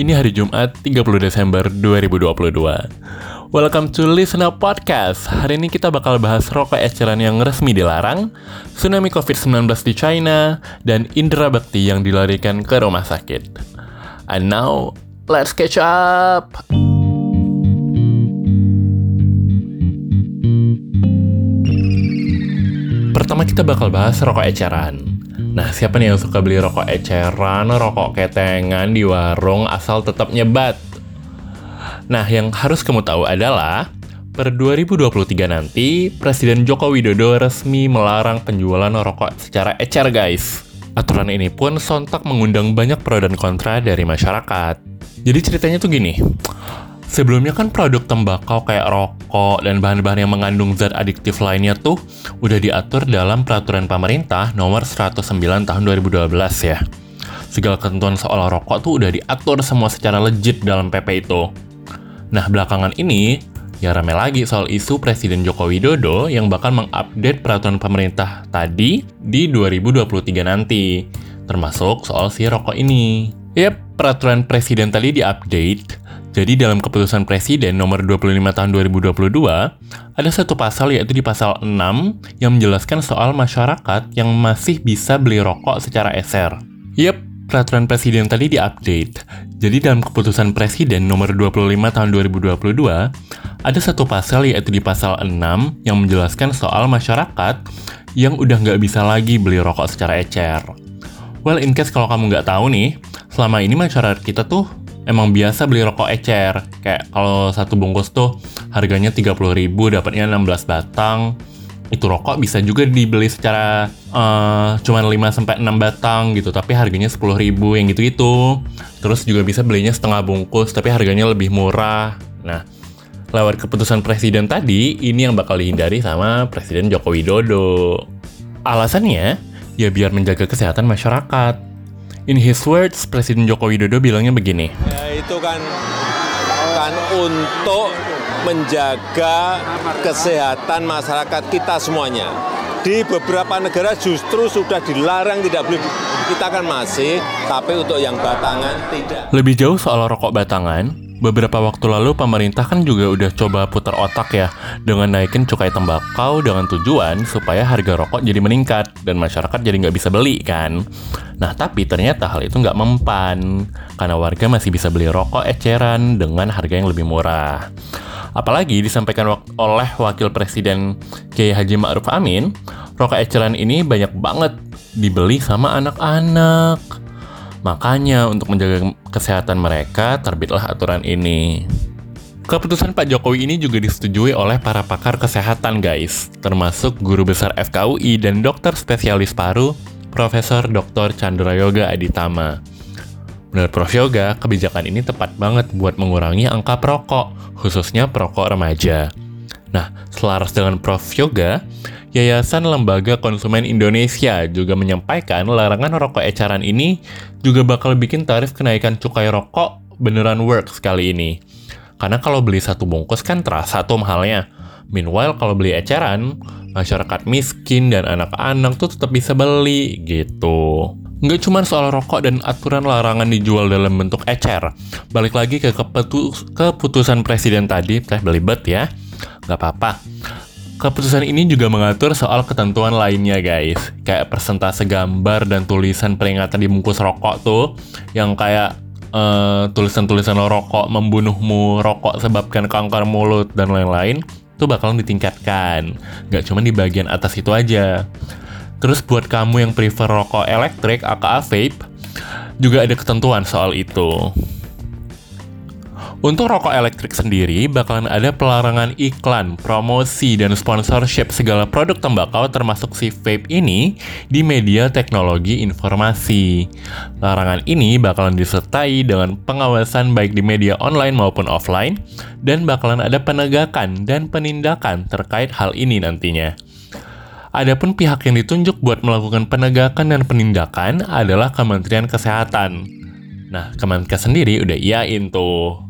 Ini hari Jumat 30 Desember 2022. Welcome to Listen Up Podcast. Hari ini kita bakal bahas rokok eceran yang resmi dilarang, tsunami COVID-19 di China, dan Indra Bakti yang dilarikan ke rumah sakit. And now, let's catch up! Pertama kita bakal bahas rokok eceran. Nah, siapa nih yang suka beli rokok eceran, rokok ketengan di warung asal tetap nyebat? Nah, yang harus kamu tahu adalah per 2023 nanti Presiden Joko Widodo resmi melarang penjualan rokok secara ecer, guys. Aturan ini pun sontak mengundang banyak pro dan kontra dari masyarakat. Jadi ceritanya tuh gini, Sebelumnya kan produk tembakau kayak rokok dan bahan-bahan yang mengandung zat adiktif lainnya tuh udah diatur dalam peraturan pemerintah nomor 109 tahun 2012 ya. Segala ketentuan soal rokok tuh udah diatur semua secara legit dalam PP itu. Nah, belakangan ini ya rame lagi soal isu Presiden Joko Widodo yang bakal mengupdate peraturan pemerintah tadi di 2023 nanti, termasuk soal si rokok ini. Yep, peraturan presiden tadi diupdate jadi dalam keputusan Presiden nomor 25 tahun 2022, ada satu pasal yaitu di pasal 6 yang menjelaskan soal masyarakat yang masih bisa beli rokok secara eser. Yep, peraturan Presiden tadi diupdate. Jadi dalam keputusan Presiden nomor 25 tahun 2022, ada satu pasal yaitu di pasal 6 yang menjelaskan soal masyarakat yang udah nggak bisa lagi beli rokok secara ecer. Well, in case kalau kamu nggak tahu nih, selama ini masyarakat kita tuh emang biasa beli rokok ecer. Kayak kalau satu bungkus tuh harganya 30 ribu, dapatnya 16 batang. Itu rokok bisa juga dibeli secara uh, cuman 5 sampai 6 batang gitu, tapi harganya 10 ribu yang gitu itu. Terus juga bisa belinya setengah bungkus, tapi harganya lebih murah. Nah, lewat keputusan presiden tadi, ini yang bakal dihindari sama Presiden Joko Widodo. Alasannya, ya biar menjaga kesehatan masyarakat In his words, Presiden Joko Widodo bilangnya begini. Ya, itu kan kan untuk menjaga kesehatan masyarakat kita semuanya. Di beberapa negara justru sudah dilarang tidak boleh kita kan masih, tapi untuk yang batangan tidak. Lebih jauh soal rokok batangan, Beberapa waktu lalu pemerintah kan juga udah coba putar otak ya dengan naikin cukai tembakau dengan tujuan supaya harga rokok jadi meningkat dan masyarakat jadi nggak bisa beli kan. Nah tapi ternyata hal itu nggak mempan karena warga masih bisa beli rokok eceran dengan harga yang lebih murah. Apalagi disampaikan oleh Wakil Presiden Kiai Haji Ma'ruf Amin, rokok eceran ini banyak banget dibeli sama anak-anak. Makanya untuk menjaga kesehatan mereka terbitlah aturan ini. Keputusan Pak Jokowi ini juga disetujui oleh para pakar kesehatan guys, termasuk guru besar FKUI dan dokter spesialis paru, Profesor Dr. Chandra Yoga Aditama. Menurut Prof. Yoga, kebijakan ini tepat banget buat mengurangi angka perokok, khususnya perokok remaja. Nah, selaras dengan Prof. Yoga, Yayasan Lembaga Konsumen Indonesia juga menyampaikan larangan rokok ecaran ini juga bakal bikin tarif kenaikan cukai rokok beneran works kali ini. Karena kalau beli satu bungkus kan terasa tuh mahalnya. Meanwhile kalau beli eceran, masyarakat miskin dan anak-anak tuh tetap bisa beli gitu. Nggak cuma soal rokok dan aturan larangan dijual dalam bentuk ecer. Balik lagi ke keputusan presiden tadi, teh belibet ya. Nggak apa-apa Keputusan ini juga mengatur soal ketentuan lainnya guys. Kayak persentase gambar dan tulisan peringatan di bungkus rokok tuh. Yang kayak uh, tulisan-tulisan rokok membunuhmu, rokok sebabkan kanker mulut, dan lain-lain Itu bakalan ditingkatkan. Gak cuma di bagian atas itu aja. Terus buat kamu yang prefer rokok elektrik, aka vape Juga ada ketentuan soal itu untuk rokok elektrik sendiri, bakalan ada pelarangan iklan, promosi, dan sponsorship segala produk tembakau termasuk si vape ini di media teknologi informasi. Larangan ini bakalan disertai dengan pengawasan baik di media online maupun offline, dan bakalan ada penegakan dan penindakan terkait hal ini nantinya. Adapun pihak yang ditunjuk buat melakukan penegakan dan penindakan adalah Kementerian Kesehatan. Nah, Kemenkes sendiri udah iyain tuh.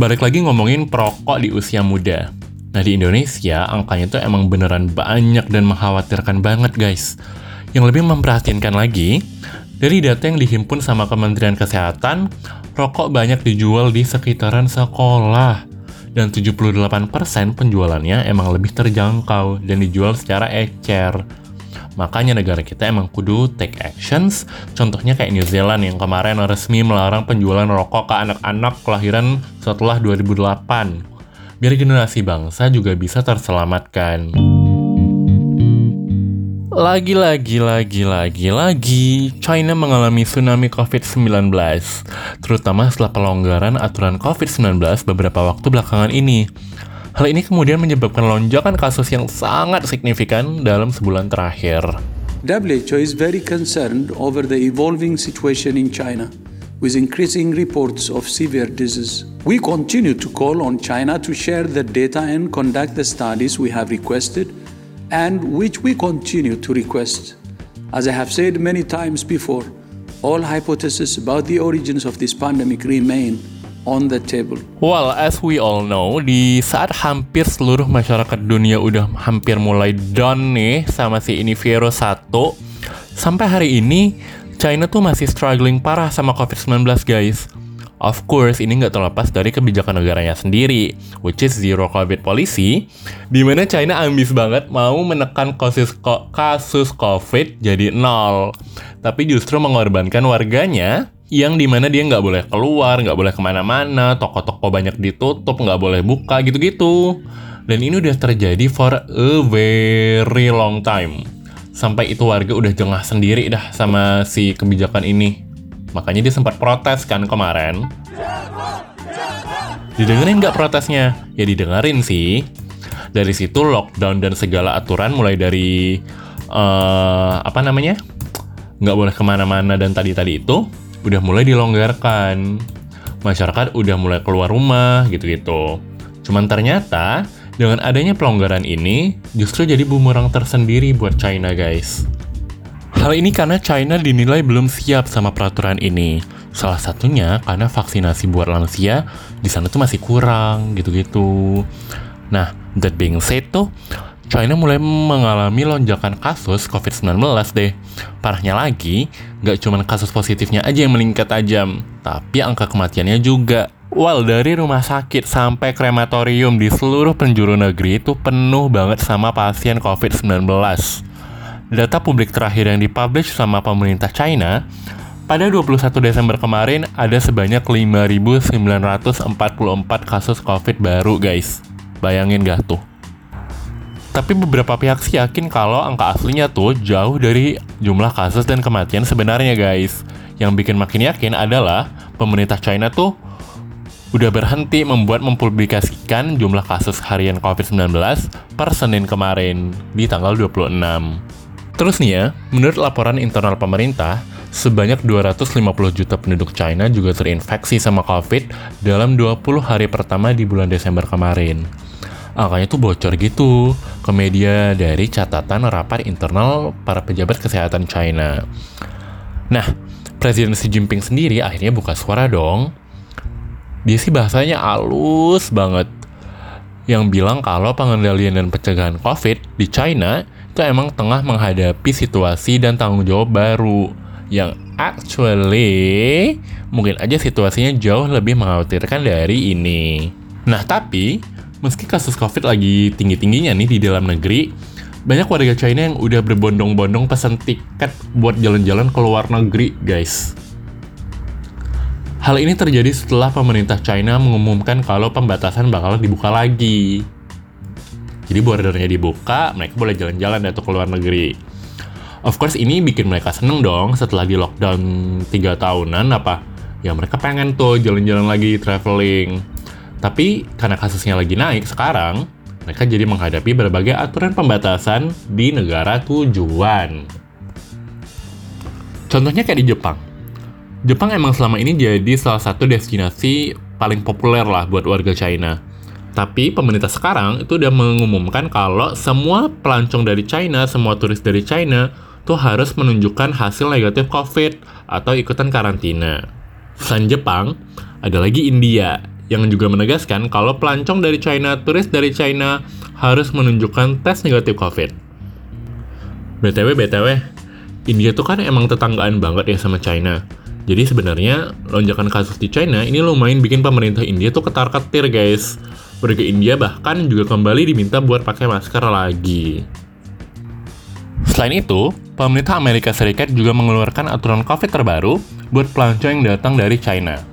Balik lagi ngomongin perokok di usia muda. Nah di Indonesia angkanya tuh emang beneran banyak dan mengkhawatirkan banget guys. Yang lebih memperhatikan lagi, Dari data yang dihimpun sama Kementerian Kesehatan, rokok banyak dijual di sekitaran sekolah. Dan 78% penjualannya emang lebih terjangkau dan dijual secara ecer. Makanya negara kita emang kudu take actions, contohnya kayak New Zealand yang kemarin resmi melarang penjualan rokok ke anak-anak kelahiran setelah 2008. Biar generasi bangsa juga bisa terselamatkan. Lagi-lagi, lagi-lagi, lagi, China mengalami tsunami COVID-19, terutama setelah pelonggaran aturan COVID-19 beberapa waktu belakangan ini. Hal ini kemudian menyebabkan lonjakan kasus yang sangat signifikan dalam sebulan terakhir. WHO is very concerned over the evolving situation in China, with increasing reports of severe disease. We continue to call on China to share the data and conduct the studies we have requested and which we continue to request. As I have said many times before, all hypotheses about the origins of this pandemic remain on the table. Well, as we all know, di saat hampir seluruh masyarakat dunia udah hampir mulai down nih sama si ini virus 1, sampai hari ini China tuh masih struggling parah sama COVID-19 guys. Of course, ini nggak terlepas dari kebijakan negaranya sendiri, which is zero COVID policy, di mana China ambis banget mau menekan kasus, kasus COVID jadi nol, tapi justru mengorbankan warganya yang di mana dia nggak boleh keluar, nggak boleh ke mana-mana, toko-toko banyak ditutup, nggak boleh buka gitu-gitu. Dan ini udah terjadi for a very long time. Sampai itu warga udah jengah sendiri dah sama si kebijakan ini. Makanya dia sempat protes kan kemarin. Didengerin nggak protesnya? Ya didengerin sih. Dari situ lockdown dan segala aturan mulai dari uh, apa namanya nggak boleh ke mana-mana dan tadi-tadi itu udah mulai dilonggarkan. Masyarakat udah mulai keluar rumah gitu-gitu. Cuman ternyata dengan adanya pelonggaran ini justru jadi bumerang tersendiri buat China guys. Hal ini karena China dinilai belum siap sama peraturan ini. Salah satunya karena vaksinasi buat lansia di sana tuh masih kurang gitu-gitu. Nah, that being said tuh, China mulai mengalami lonjakan kasus COVID-19 deh. Parahnya lagi, nggak cuma kasus positifnya aja yang meningkat tajam, tapi angka kematiannya juga. Well, dari rumah sakit sampai krematorium di seluruh penjuru negeri itu penuh banget sama pasien COVID-19. Data publik terakhir yang dipublish sama pemerintah China, pada 21 Desember kemarin ada sebanyak 5.944 kasus COVID baru guys. Bayangin gak tuh? Tapi beberapa pihak sih yakin kalau angka aslinya tuh jauh dari jumlah kasus dan kematian sebenarnya guys. Yang bikin makin yakin adalah pemerintah China tuh udah berhenti membuat mempublikasikan jumlah kasus harian COVID-19 per Senin kemarin di tanggal 26. Terus nih ya, menurut laporan internal pemerintah, sebanyak 250 juta penduduk China juga terinfeksi sama COVID dalam 20 hari pertama di bulan Desember kemarin. Angkanya tuh bocor gitu ke media dari catatan rapat internal para pejabat kesehatan China. Nah, Presiden Xi Jinping sendiri akhirnya buka suara dong. Dia sih bahasanya halus banget. Yang bilang kalau pengendalian dan pencegahan COVID di China itu emang tengah menghadapi situasi dan tanggung jawab baru yang actually mungkin aja situasinya jauh lebih mengkhawatirkan dari ini. Nah, tapi meski kasus COVID lagi tinggi-tingginya nih di dalam negeri, banyak warga China yang udah berbondong-bondong pesan tiket buat jalan-jalan ke luar negeri, guys. Hal ini terjadi setelah pemerintah China mengumumkan kalau pembatasan bakal dibuka lagi. Jadi bordernya dibuka, mereka boleh jalan-jalan atau ke luar negeri. Of course ini bikin mereka seneng dong setelah di lockdown 3 tahunan apa ya mereka pengen tuh jalan-jalan lagi traveling. Tapi karena kasusnya lagi naik sekarang, mereka jadi menghadapi berbagai aturan pembatasan di negara tujuan. Contohnya kayak di Jepang. Jepang emang selama ini jadi salah satu destinasi paling populer lah buat warga China. Tapi pemerintah sekarang itu udah mengumumkan kalau semua pelancong dari China, semua turis dari China tuh harus menunjukkan hasil negatif COVID atau ikutan karantina. Selain Jepang, ada lagi India yang juga menegaskan kalau pelancong dari China, turis dari China harus menunjukkan tes negatif COVID. BTW, BTW, India tuh kan emang tetanggaan banget ya sama China. Jadi sebenarnya lonjakan kasus di China ini lumayan bikin pemerintah India tuh ketar-ketir guys. Warga India bahkan juga kembali diminta buat pakai masker lagi. Selain itu, pemerintah Amerika Serikat juga mengeluarkan aturan COVID terbaru buat pelancong yang datang dari China.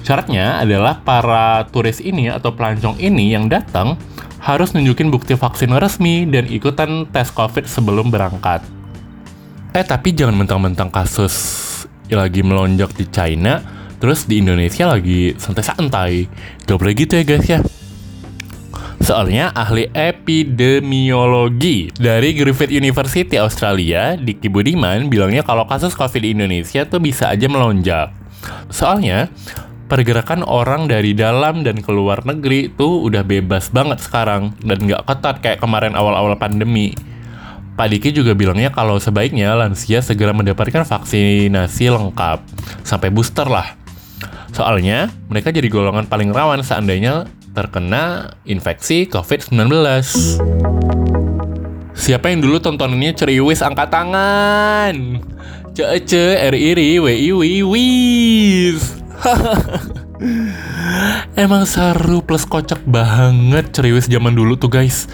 Syaratnya adalah para turis ini atau pelancong ini yang datang harus nunjukin bukti vaksin resmi dan ikutan tes COVID sebelum berangkat. Eh tapi jangan mentang-mentang kasus lagi melonjak di China, terus di Indonesia lagi santai-santai. Gak boleh gitu ya guys ya. Soalnya ahli epidemiologi dari Griffith University Australia, Diki Budiman, bilangnya kalau kasus COVID di Indonesia tuh bisa aja melonjak. Soalnya, pergerakan orang dari dalam dan keluar negeri tuh udah bebas banget sekarang dan nggak ketat kayak kemarin awal-awal pandemi. Pak Diki juga bilangnya kalau sebaiknya lansia segera mendapatkan vaksinasi lengkap sampai booster lah. Soalnya mereka jadi golongan paling rawan seandainya terkena infeksi COVID-19. Siapa yang dulu tontonannya ceriwis angkat tangan? Cece, iri, wi, wi, wis. Emang seru plus kocak banget ceriwis zaman dulu tuh guys.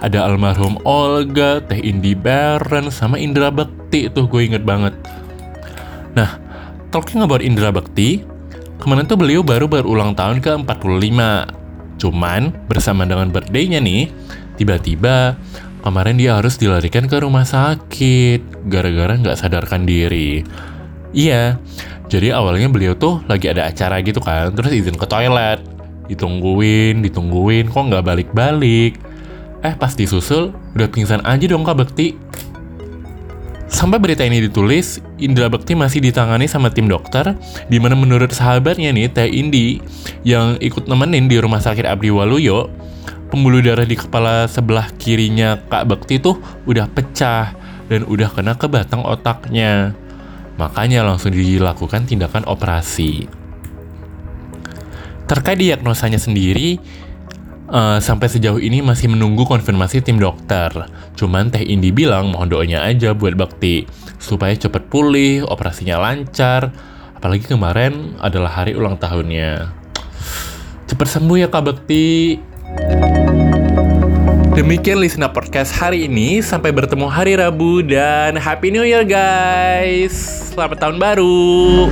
Ada almarhum Olga, Teh Indi Baren, sama Indra Bekti tuh gue inget banget. Nah, talking about Indra Bekti, kemarin tuh beliau baru berulang tahun ke 45. Cuman bersama dengan birthday-nya nih, tiba-tiba kemarin dia harus dilarikan ke rumah sakit gara-gara nggak sadarkan diri. Iya, jadi awalnya beliau tuh lagi ada acara gitu kan, terus izin ke toilet. Ditungguin, ditungguin, kok nggak balik-balik. Eh pas disusul, udah pingsan aja dong Kak Bekti. Sampai berita ini ditulis, Indra Bekti masih ditangani sama tim dokter, di mana menurut sahabatnya nih, Teh Indi, yang ikut nemenin di rumah sakit Abdi Waluyo, pembuluh darah di kepala sebelah kirinya Kak Bekti tuh udah pecah dan udah kena ke batang otaknya. Makanya langsung dilakukan tindakan operasi. Terkait diagnosanya sendiri, uh, sampai sejauh ini masih menunggu konfirmasi tim dokter. Cuman Teh Indi bilang mohon doanya aja buat Bakti supaya cepet pulih, operasinya lancar. Apalagi kemarin adalah hari ulang tahunnya. Cepet sembuh ya Kak Bakti. Demikian Lisna Podcast hari ini. Sampai bertemu hari Rabu dan Happy New Year guys. Selamat tahun baru.